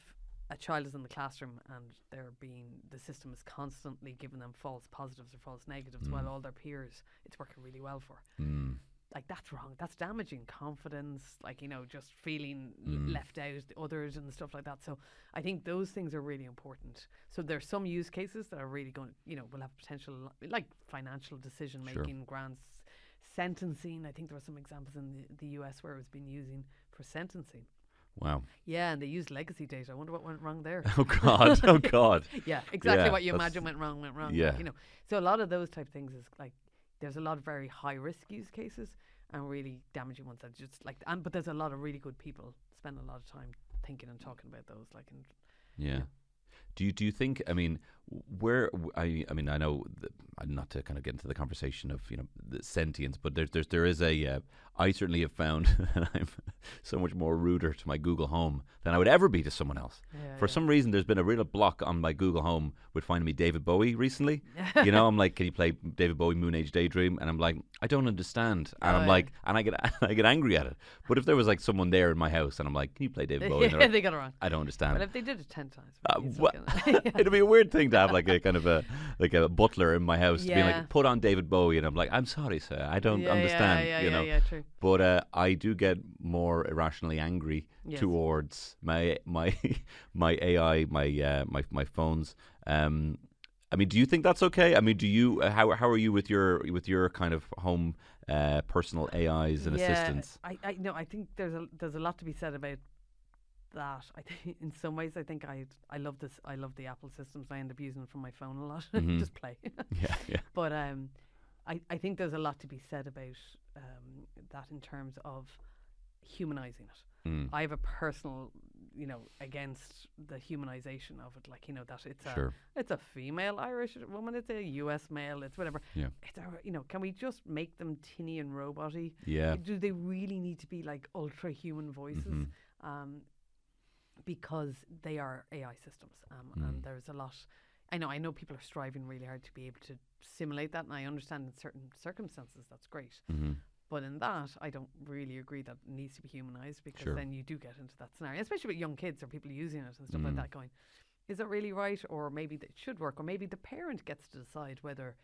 a child is in the classroom and they're being the system is constantly giving them false positives or false negatives while Mm. all their peers it's working really well for Mm. like that's wrong. That's damaging confidence. Like you know, just feeling Mm. left out, the others and stuff like that. So I think those things are really important. So there's some use cases that are really going, you know, will have potential, like financial decision Sure. making, grants, sentencing. I think there were some examples in the, the US where it was being using for sentencing. Wow. Yeah, and they used legacy data. I wonder what went wrong there. [LAUGHS] Oh God. Oh [LAUGHS] God. yeah, exactly Yeah, what you imagine went wrong went wrong. Yeah. you know. So a lot of those type of things is like there's a lot of very high risk use cases and really damaging ones that just like and but there's a lot of really good people spend a lot of time thinking and talking about those like and Yeah. Do you do you think? I mean, where I I mean I know not to kind of get into the conversation of you know the sentience, but there's there's there is a uh, I certainly have found [LAUGHS] that I'm so much more ruder to my Google Home than I would ever be to someone else. yeah, For yeah. some reason, there's been a real block on my Google Home with finding me David Bowie recently. [LAUGHS] you know, I'm like, can you play David Bowie Moon Age Daydream? And I'm like, I don't understand. And Oh, I'm yeah. like, and I get [LAUGHS] I get angry at it. But if there was like someone there in my house and I'm like, can you play David Bowie? Yeah, like, they got it wrong. I don't understand. But if they did it ten times, Uh, maybe it's wha- okay. [LAUGHS] It'd be a weird thing to have like a kind of a like a butler in my house to be Yeah. like, put on David Bowie, and I'm like, I'm sorry, sir, I don't yeah, understand. Yeah, you yeah, know, yeah, true. but uh, I do get more irrationally angry Yes. towards my my [LAUGHS] my AI, my uh, my my phones. Um, I mean, do you think that's okay? I mean, do you uh, how how are you with your with your kind of home uh, personal AIs and yeah, assistants? I, I no, I think there's a there's a lot to be said about that. I think in some ways, I think I I love this. I love the Apple systems. I end up using them from my phone a lot. [LAUGHS] Mhm. Just play. [LAUGHS] Yeah, yeah, [LAUGHS] but um, I I think there's a lot to be said about um that in terms of humanizing it. Mm, I have a personal, you know, against the humanization of it. Like you know that it's a it's a female Irish woman, it's a U.S. male, it's whatever. Yeah. It's a, you know, can we just make them tinny and roboty? Yeah. Do they really need to be like ultra human voices? Mhm. Um, because they are AI systems, um, Mm. and there's a lot. I know, I know people are striving really hard to be able to simulate that, and I understand in certain circumstances that's great. hmm But in that, I don't really agree that it needs to be humanized because Sure. then you do get into that scenario, especially with young kids or people using it and stuff Mm. like that. Going, is it really right, or maybe it should work, or maybe the parent gets to decide whether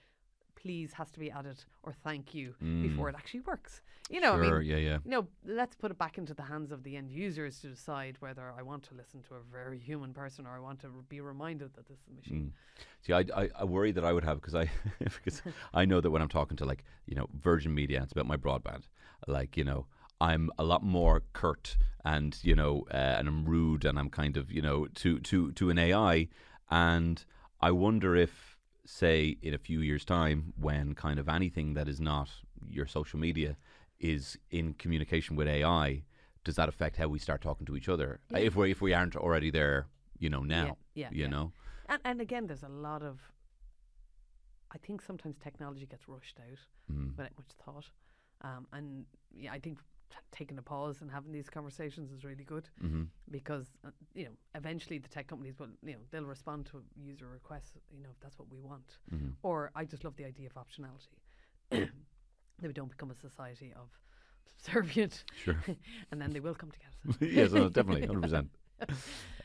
please has to be added or thank you before it actually works. You know, I Mm. mean, yeah, yeah. you know, let's put it back into the hands of the end users to decide whether I want to listen to a very human person or I want to be reminded that this is a machine. Mm. See, I, I, I worry that I would have because I [LAUGHS] because I know that when I'm talking to like you know Virgin Media, it's about my broadband. Like you know, I'm a lot more curt and you know, uh, and I'm rude and I'm kind of you know to to to an AI, and I wonder if say in a few years' time, when kind of anything that is not your social media is in communication with AI, does that affect how we start talking to each other? Yeah. If we if we aren't already there, you know now, yeah, you yeah. know. And, and again, there's a lot of. I think sometimes technology gets rushed out Mm. without much thought, um, and yeah, I think taking a pause and having these conversations is really good hmm because uh, you know eventually the tech companies will you know they'll respond to user requests you know if that's what we want hmm or I just love the idea of optionality [COUGHS] that we don't become a society of [LAUGHS] subservient Sure. [LAUGHS] and then they will come together [LAUGHS] yes, no, definitely, hundred percent.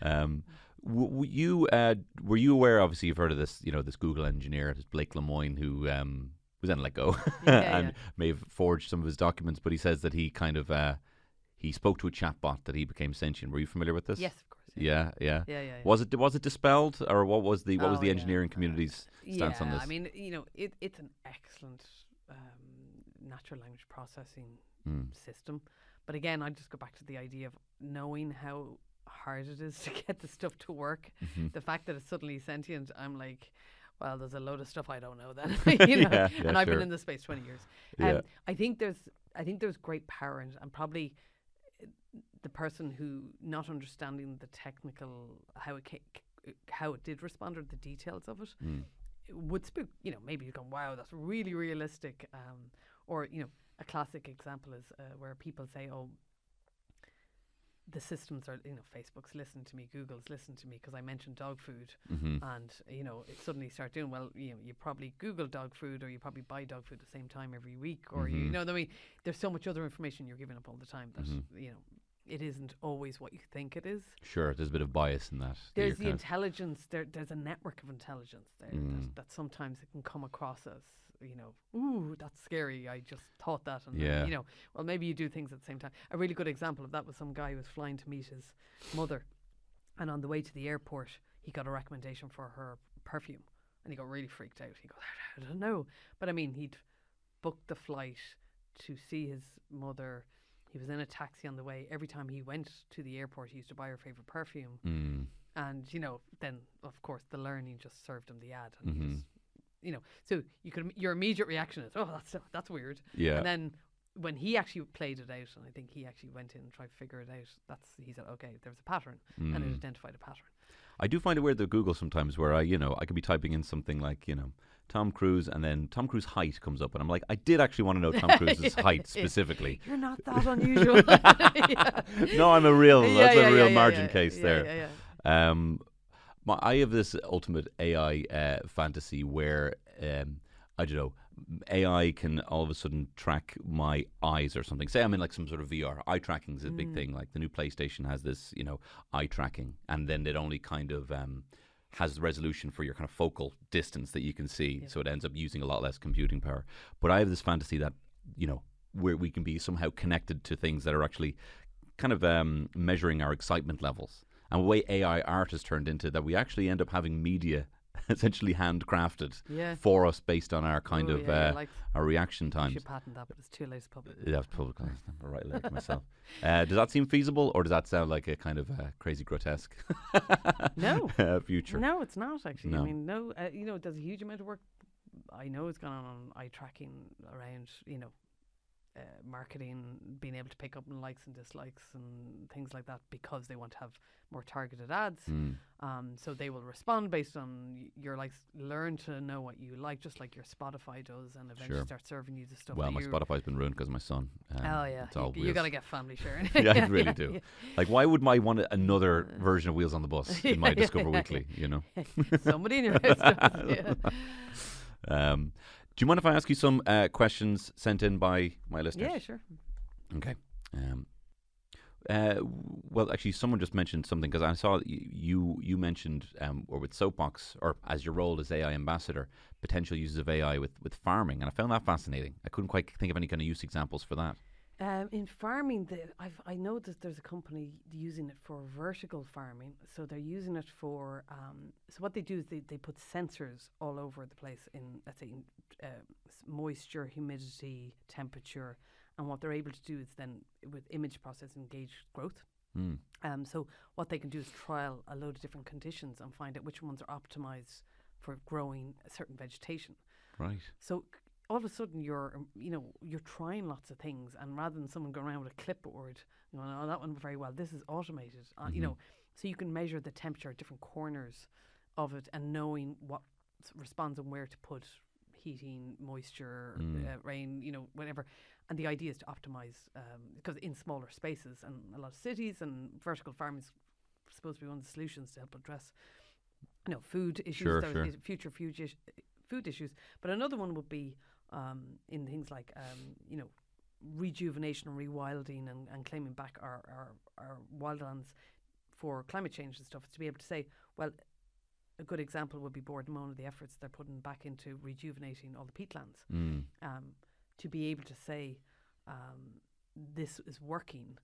Um, w- w- you uh, were you aware? Obviously, you've heard of this. You know, this Google engineer, this Blake Lemoine, who um, was then let go [LAUGHS] Yeah, and yeah. may have forged some of his documents. But he says that he kind of uh, he spoke to a chatbot that he became sentient. Were you familiar with this? yes of course Yeah, yeah. yeah yeah, yeah. Was it was it dispelled, or what was the what was Oh, the engineering community's stance yeah, on this? I mean, you know, it, it's an excellent um, natural language processing Mm. system. But again, I just go back to the idea of knowing how hard it is [LAUGHS] to get the stuff to work. Mhm. The fact that it's suddenly sentient, I'm like, well, there's a load of stuff I don't know then. [LAUGHS] [LAUGHS] you know, Yeah, yeah, and I've sure. been in this space 20 years. Yeah. Um, I think there's, I think there's great power in it, and probably uh, the person who not understanding the technical how it ca- how it did respond or the details of it Mm. would spook. You know, maybe you go, "Wow, that's really realistic." Um, or you know, a classic example is uh, where people say, "Oh, the systems are you know, Facebook's listening to me, Google's listening to me because I mentioned dog food." Mhm. and you know it suddenly start doing well you know you probably google dog food or you probably buy dog food at the same time every week or you, Mhm. you know i mean there's so much other information you're giving up all the time that Mhm. you know it isn't always what you think it is Sure, there's a bit of bias in that. that there's the intelligence there there's a network of intelligence there Mm. that, that sometimes it can come across as you know ooh that's scary i just thought that and Yeah. you know well maybe you do things at the same time a really good example of that was some guy who was flying to meet his mother and on the way to the airport, he got a recommendation for her perfume, and he got really freaked out. He goes, "I don't know," but I mean, he'd booked the flight to see his mother. He was in a taxi on the way. Every time he went to the airport, he used to buy her favorite perfume, Mm. and you know, then of course the learning just served him the ad, and he Mhm. just, you know, so you can your immediate reaction is, "Oh, that's that's weird," Yeah. and then when he actually played it out, and I think he actually went in and tried to figure it out, that's he said, okay, there was a pattern, and it Mm. identified a pattern. I do find it weird that Google sometimes where I, you know, I could be typing in something like, you know, Tom Cruise and then Tom Cruise height comes up and I'm like, I did actually want to know Tom [LAUGHS] Cruise's height specifically. [LAUGHS] You're not that [LAUGHS] unusual. yeah. No, I'm a real, Yeah, that's yeah, a real margin case there. Yeah, yeah. Um, my, I have this ultimate AI uh, fantasy where um, I don't know AI can all of a sudden track my eyes or something. Say I'm in like some sort of VR. Eye tracking is a Mm. big thing. Like the new PlayStation has this, you know, eye tracking, and then it only kind of um, has resolution for your kind of focal distance that you can see. So it ends up using a lot less computing power. But I have this fantasy that you know where we can be somehow connected to things that are actually kind of um, measuring our excitement levels. And the way AI art has turned into that, we actually end up having media [LAUGHS] essentially handcrafted Yeah. for us based on our kind Oh, of yeah, uh, like our reaction you times. should patent that, but it's too late to public. Yeah, public. I write a lyric myself. Uh, does that seem feasible, or does that sound like a kind of uh, crazy grotesque [LAUGHS] No. uh, future? No, it's not actually. No. I mean, no. Uh, you know, there's a huge amount of work. I know it's gone on on eye tracking around. You know, uh, marketing, being able to pick up on likes and dislikes and things like that because they want to have more targeted ads. Mm. Um, so they will respond based on your likes. Learn to know what you like, just like your Spotify does, and eventually Sure. start serving you the stuff. Well, my Spotify's been ruined because my son. Um, Oh yeah, it's all you, you got to get family [LAUGHS] sharing. Yeah, I really [LAUGHS] do. Like, why would I want another [LAUGHS] version of Wheels on the Bus in my Discover yeah, Weekly? You know. Somebody in your house does. Yeah. Um, Do you mind if I ask you some uh, questions sent in by my listeners? Yeah, sure. Okay. Um, uh, well, actually, someone just mentioned something because I saw you you mentioned um, or with Soapbox or as your role as AI ambassador, potential uses of AI with with farming, and I found that fascinating. I couldn't quite think of any kind of use examples for that. Um, in farming, the, I've, I know that there's a company using it for vertical farming. So they're using it for. Um, so what they do is they, they put sensors all over the place in, let's say, in, uh, moisture, humidity, temperature, and what they're able to do is then with image processing gauge growth. Mm. Um, so what they can do is trial a load of different conditions and find out which ones are optimized for growing a certain vegetation. Right. So all of a sudden you're um, you know you're trying lots of things and rather than someone going around with a clipboard going oh that one very well this is automated uh, you know so you can measure the temperature at different corners of it and knowing what responds and where to put heating moisture Mm. uh, rain you know whatever and the idea is to optimize because in smaller spaces and a lot of cities and vertical farming is supposed to be one of the solutions to help address you know food issues Sure, sure. future food, food issues but another one would be um, in things like um, you know rejuvenation and rewilding and, and claiming back our, our, our wildlands for climate change and stuff is to be able to say well a good example would be Bord na Móna, the efforts they're putting back into rejuvenating all the peatlands Mm. um, to be able to say um, this is working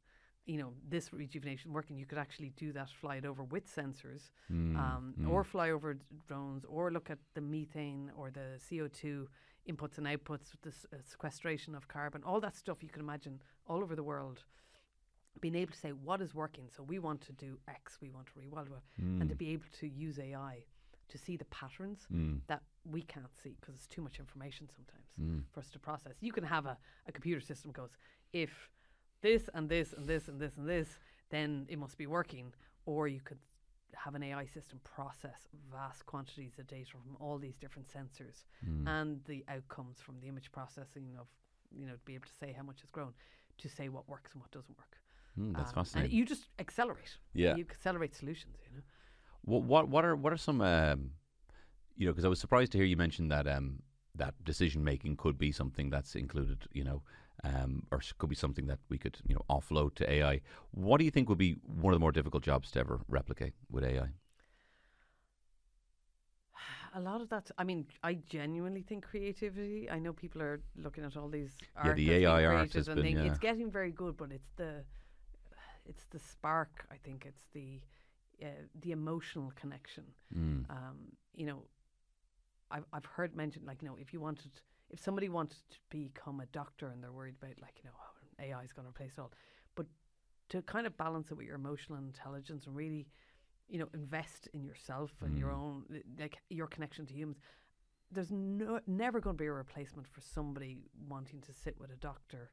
you know this rejuvenation working you could actually do that fly it over with sensors Mm. um, Mm. or fly over drones, or look at the methane or the CO2 inputs and outputs, with the uh, sequestration of carbon, all that stuff you can imagine all over the world. Being able to say what is working, so we want to do X, we want to rewild, what- and to Mm. be able to use AI to see the patterns Mm. that we can't see because it's too much information sometimes Mm. for us to process. You can have a, a computer system goes, if this and this and this and this and this, then it must be working. Or you could have an AI system process vast quantities of data from all these different sensors Mm. and the outcomes from the image processing of, you know, to be able to say how much has grown, to say what works and what doesn't work. Mm, that's Um, fascinating. And you just accelerate. Yeah. You accelerate solutions, you know. What what what are what are some um, you know because I was surprised to hear you mention that um, that decision making could be something that's included you know um, or could be something that we could you know offload to AI. What do you think would be one of the more difficult jobs to ever replicate with AI? A lot of that, I mean, I genuinely think creativity. I know people are looking at all these Yeah, the AI art has and been, yeah. it's getting very good, but it's the it's the spark. I think it's the uh, the emotional connection. Mm. Um, you know, I've I've heard mentioned like you know if you wanted if somebody wanted to become a doctor and they're worried about like you know oh, AI is going to replace it all, but to kind of balance it with your emotional intelligence and really you know invest in yourself and your Mm. own like your connection to humans. There's no never going to be a replacement for somebody wanting to sit with a doctor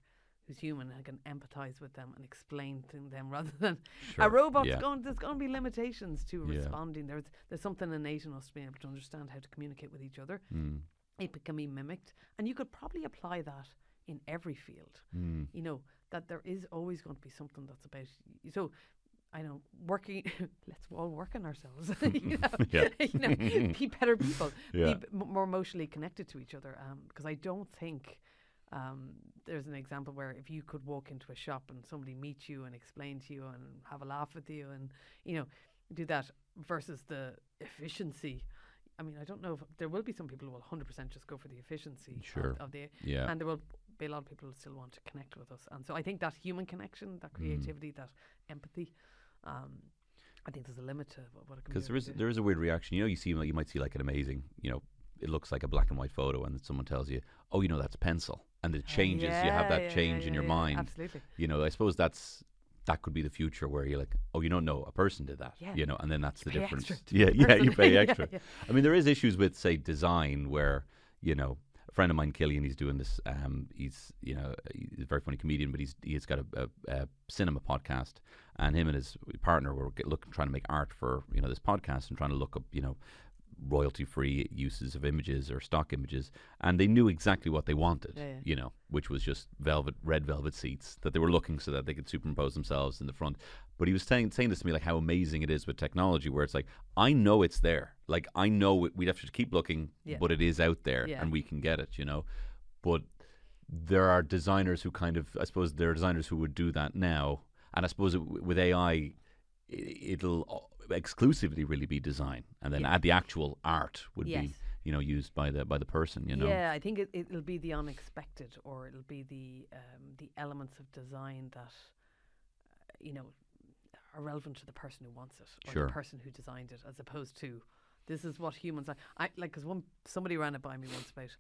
who's human and can empathize with them and explain to them [LAUGHS] rather than Sure. a robot's yeah. going. There's going to be limitations to Yeah. responding. There's there's something innate in us to being able to understand how to communicate with each other. Mm. It can be mimicked, and you could probably apply that in every field. Mm. You know that there is always going to be something that's about. So, I know working. [LAUGHS] let's all work on ourselves. [LAUGHS] you know, [LAUGHS] Yeah. you know, be better people. Yeah. Be m- more emotionally connected to each other. Because I don't think. Um, there's an example where if you could walk into a shop and somebody meet you and explain to you and have a laugh with you and you know do that versus the efficiency. I mean, I don't know if there will be some people who will 100% just go for the efficiency of- Sure. of, the, Yeah. and there will be a lot of people who still want to connect with us. And so I think that human connection, that creativity, that empathy, um, I think there's a limit to what- what a Because there is can do. there is a weird reaction. You know, you see like you might see like an amazing, you know, it looks like a black and white photo, and then someone tells you, "Oh, you know, that's pencil," and it changes. you have that yeah, change yeah, in your yeah, mind. Absolutely. You know, I suppose that's that could be the future where you're like, "Oh, you don't know, a person did that," Yeah. you know, and then that's the difference. Yeah, the yeah, you [LAUGHS] pay extra. yeah. I mean, there is issues with say design where you know. A friend of mine, Killian, he's doing this. Um, he's you know he's a very funny comedian, but he's he's got a, a, a cinema podcast, and him and his partner were get, looking trying to make art for you know this podcast and trying to look up you know royalty-free uses of images or stock images, and they knew exactly what they wanted. Yeah, yeah. You know, which was just velvet, red velvet seats that they were looking so that they could superimpose themselves in the front. But he was saying saying this to me like how amazing it is with technology, where it's like I know it's there. Like I know it, we'd have to keep looking, Yeah. but it is out there, and we can get it. You know, but there are designers who kind of, I suppose, there are designers who would do that now, and I suppose it, with AI, it'll exclusively really be design, and then Yeah. add the actual art would be, you know, used by the by the person. You know, Yeah, I think it, it'll be the unexpected, or it'll be the um, the elements of design that uh, you know are relevant to the person who wants it, or Sure. the person who designed it, as opposed to this is what humans are. I like because one somebody ran it by me once about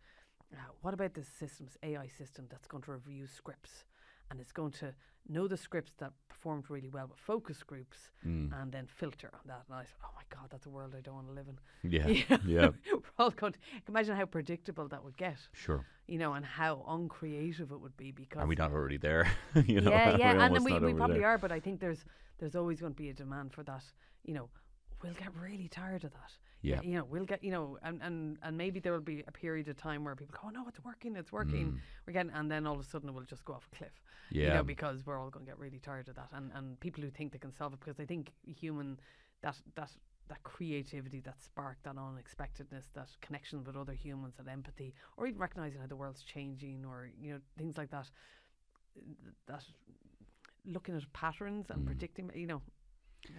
uh, what about this system's AI system that's going to review scripts and it's going to know the scripts that performed really well with focus groups Mm. and then filter on that. And I said, oh my god, that's a world I don't want to live in. yeah, [LAUGHS] You know? yeah, [LAUGHS] We're all going to imagine how predictable that would get sure. you know, and how uncreative it would be because Are we not already there? [LAUGHS] you know, yeah, yeah, and then we, we probably there? are, but I think there's there's always going to be a demand for that. You know, we'll get really tired of that. Yeah. you know, we'll get you know, and and and maybe there will be a period of time where people go, oh no, it's working, it's working, Mm. we're getting, and then all of a sudden it will just go off a cliff. Yeah, you know, because we're all going to get really tired of that, and and people who think they can solve it, because I think human that that that creativity, that spark, that unexpectedness, that connection with other humans, that empathy, or even recognizing how the world's changing, or you know things like that. th- That looking at patterns and Mm. predicting, you know,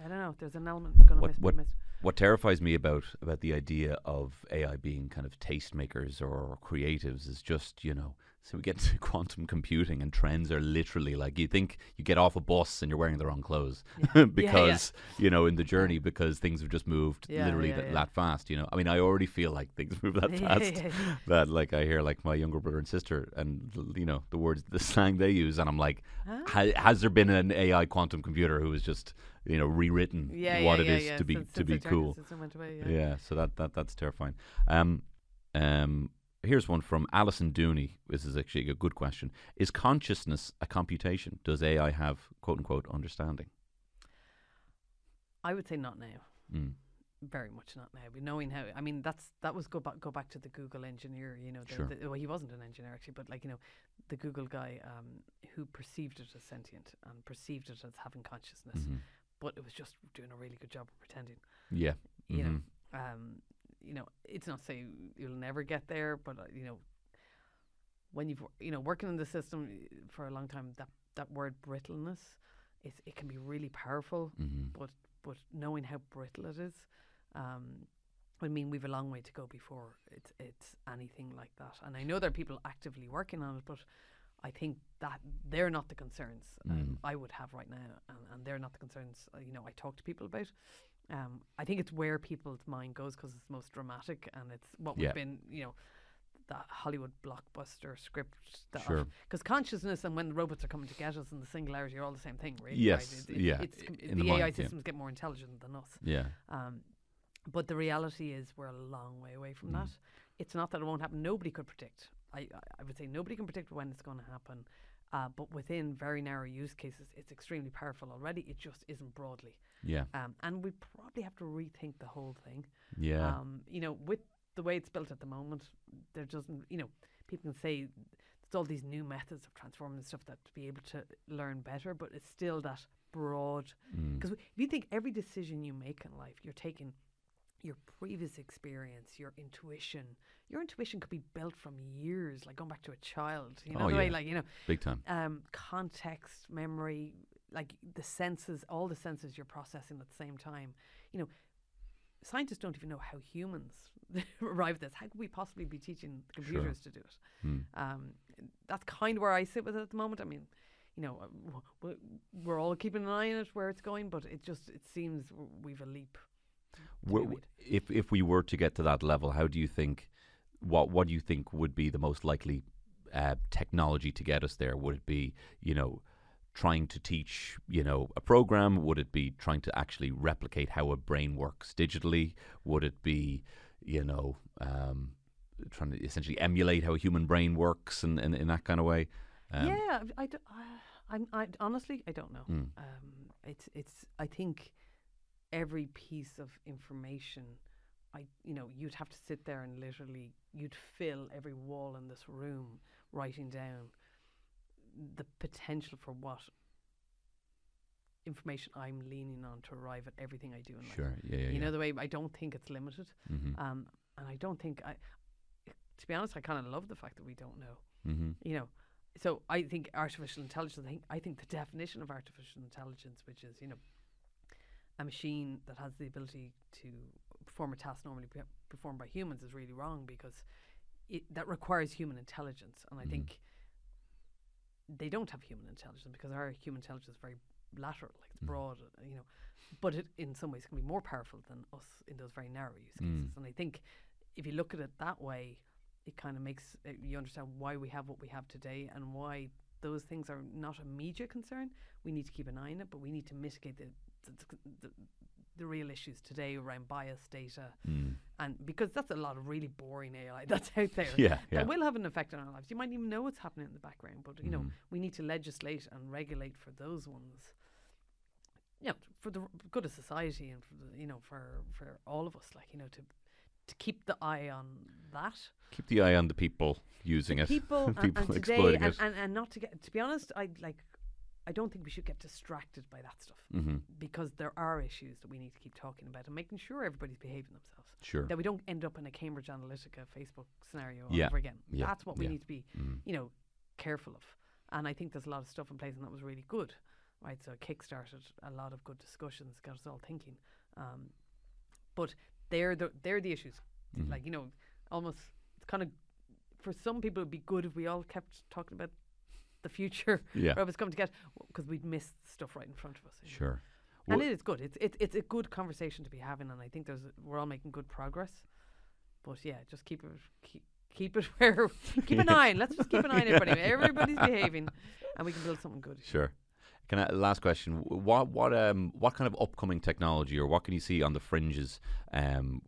I don't know. There's an element going to miss, what-. What terrifies me about about the idea of AI being kind of tastemakers or creatives is just you know so we get [LAUGHS] to quantum computing and trends are literally like you think you get off a bus and you're wearing the wrong clothes yeah. [LAUGHS] because you know in the journey because things have just moved Yeah, literally yeah, that, yeah. that fast you know I mean I already feel like things [LAUGHS] move that fast yeah, yeah. that like I hear like my younger brother and sister and you know the words the slang they use and I'm like Ah. ha- has there been an AI quantum computer who has just you know rewritten yeah, what yeah, it yeah, is yeah. to be since, to since be cool away, yeah. yeah. so that, that that's terrifying. Um, um, here's one from Alison Dooney. This is actually a good question. Is consciousness a computation? Does AI have quote unquote understanding? I would say not now. Mm. Very much not now. But knowing how, I mean, that's that was go back go back to the Google engineer. You know, the, Sure. the, well, he wasn't an engineer actually, but like you know, the Google guy um, who perceived it as sentient and perceived it as having consciousness, Mhm. but it was just doing a really good job of pretending. Yeah. You Mhm. know, um, you know, it's not say you'll never get there, but uh, you know, when you've you know working in the system uh, for a long time, that that word brittleness, is it can be really powerful Mhm. but but knowing how brittle it is, um, I mean we've a long way to go before it's it's anything like that. And I know there are people actively working on it, but I think that they're not the concerns um, Mm. I would have right now, and, and they're not the concerns uh, you know I talk to people about. Um, I think it's where people's mind goes because it's most dramatic and it's what Yeah. we've been you know. That Hollywood blockbuster script, Sure. Because consciousness and when the robots are coming to get us and the singularity are all the same thing, really. Yes, right? It's, it's, yeah, It's, in the, the AI mind, yeah. systems get more intelligent than us. Yeah. Um, but the reality is we're a long way away from Mm. that. It's not that it won't happen. Nobody could predict. I, I, I would say nobody can predict when it's going to happen. Uh, but within very narrow use cases, it's extremely powerful already. It just isn't broadly. Yeah. Um, and we probably have to rethink the whole thing. Yeah. Um, you know, with the way it's built at the moment, there doesn't, you know, people can say it's all these new methods of transforming stuff that to be able to learn better, but it's still that broad. Mm. Because if you think every decision you make in life, you're taking your previous experience, your intuition. Your intuition could be built from years, like going back to a child. You know Oh, the way, yeah. like you know, Big time. um, context, memory, like the senses, all the senses you're processing at the same time. You know, scientists don't even know how humans [LAUGHS] arrive at this. How could we possibly be teaching the Sure. computers to do it? Mm. Um, that's kind of where I sit with it at the moment. I mean, you know, we're all keeping an eye on it where it's going, but it just it seems we've a leap. To Wh- be wh- made. if if we were to get to that level, how do you think? What what do you think would be the most likely uh, technology to get us there? Would it be you know trying to teach you know a program? Would it be trying to actually replicate how a brain works digitally? Would it be you know um, trying to essentially emulate how a human brain works and in, in, that kind of way? Um, yeah, I, I, uh, I'm I honestly I don't know. Mm. Um, it's it's I think every piece of information I, you know, you'd have to sit there and literally you'd fill every wall in this room writing down the potential for what information I'm leaning on to arrive at everything I do in life. Sure. Yeah. Yeah. You yeah. know the way I don't think it's limited, Mm-hmm. um, and I don't think I. To be honest, I kind of love the fact that we don't know. mm-hmm. You know, so I think artificial intelligence. I think I think the definition of artificial intelligence, which is you know, a machine that has the ability to perform a task normally pe- performed by humans, is really wrong because it, that requires human intelligence, and I Mhm. think they don't have human intelligence because our human intelligence is very lateral, like it's Mhm. broad, uh, you know. But it, in some ways, can be more powerful than us in those very narrow use cases. Mm. And I think if you look at it that way, it kind of makes uh, you understand why we have what we have today and why those things are not a major concern. We need to keep an eye on it, but we need to mitigate the the, the, the, the real issues today around bias data, Mm. and because that's a lot of really boring AI [LAUGHS] that's out there. Yeah. Yeah. That will have an effect on our lives. You might even know what's happening in the background, but you know Mhm. we need to legislate and regulate for those ones. You know, for the good of society and for the, you know for for all of us, like you know to to keep the eye on that Keep the eye on the people using it. people [LAUGHS] and, people and today exploiting and, it. and, and not to get to be honest I like I don't think we should get distracted by that stuff mm-hmm. because there are issues that we need to keep talking about and making sure everybody's behaving themselves Sure. that we don't end up in a Cambridge Analytica Facebook scenario Yeah. over again Yeah. that's what we Yeah. need to be Mm. you know careful of and I think there's a lot of stuff in place and that was really good right so it kickstarted a lot of good discussions got us all thinking um, but they're the they're the issues Mhm. like you know almost it's kind of for some people it'd be good if we all kept talking about the future [LAUGHS] Yeah. was coming to get because we'd missed stuff right in front of us you know. Sure. and it is good it's, it's it's a good conversation to be having and I think there's we're all making good progress but yeah just keep it keep keep it [LAUGHS] where keep an [LAUGHS] eye on let's just keep an eye on everybody everybody's behaving and we can build something good Sure. Can I last question? What what um what kind of upcoming technology or what can you see on the fringes? Um,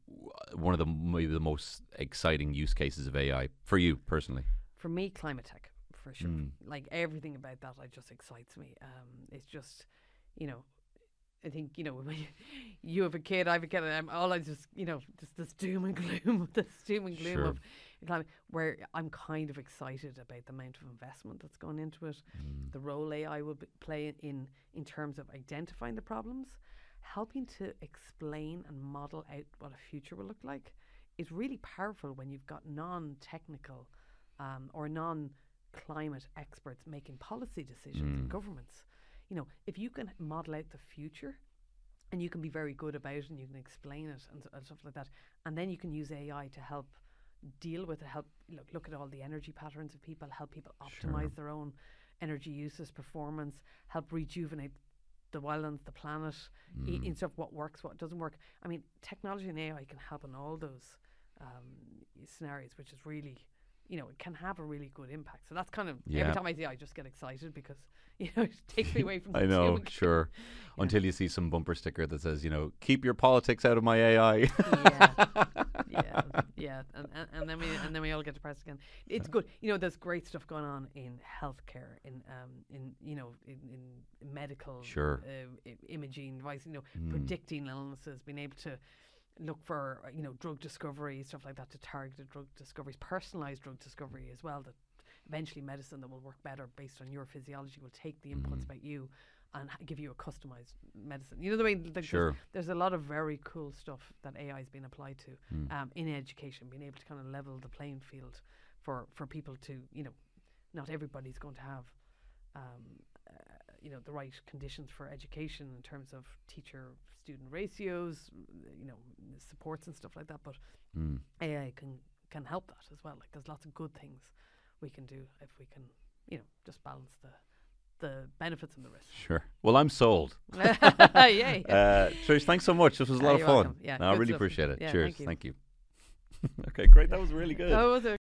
one of the maybe the most exciting use cases of AI for you personally. for me climate tech for sure Mm. like everything about that like just excites me um it's just you know I think you know [LAUGHS] when you, you have a kid I have a kid and I'm all I just you know just this doom and gloom [LAUGHS] this doom and gloom Sure. of climate where I'm kind of excited about the amount of investment that's gone into it Mm. the role AI will play in in terms of identifying the problems, helping to explain and model out what a future will look like, is really powerful when you've got non-technical um, or non-climate experts making policy decisions in Mm. governments. You know, if you can model out the future. And you can be very good about it, and you can explain it and, and stuff like that. And then you can use AI to help deal with it, help look look at all the energy patterns of people, help people Sure. optimize their own energy uses, performance, help rejuvenate the wildlands, the planet, i- Mm. in stuff what works, what doesn't work. I mean, technology and AI can help in all those um, scenarios, which is really, you know, it can have a really good impact. So that's kind of Yeah. every time I see, it, I just get excited because [LAUGHS] you know it takes me away from. [LAUGHS] I know, sure. [LAUGHS] Until you see some bumper sticker that says, you know, keep your politics out of my AI. yeah, yeah, yeah, and, and and then we and then we all get depressed again. It's good, you know. There's great stuff going on in healthcare, in um, in you know, in, in medical, Sure. uh, imaging device, you know, Mm. predicting illnesses, being able to look for uh, you know drug discovery, stuff like that, to targeted drug discoveries, personalized drug discovery as well. That eventually medicine that will work better based on your physiology will take the inputs Mm. about you and give you a customized medicine. You know the way like there's- Sure. there's a lot of very cool stuff that AI has been applied to Mm. um, in education, being able to kind of level the playing field for, for people to, you know, not everybody's going to have, um, you know, the right conditions for education in terms of teacher-student ratios, you know, supports and stuff like that. But Mm. AI can can help that as well. Like there's lots of good things we can do if we can, you know, just balance the the benefits and the risks. Sure. Well, I'm sold. [LAUGHS] yeah. [LAUGHS] Uh, Trish, thanks so much. This was a lot of fun. Yeah, No, I really stuff. appreciate it. Yeah, Cheers. thank you. [LAUGHS] okay, great. That was really good. That was a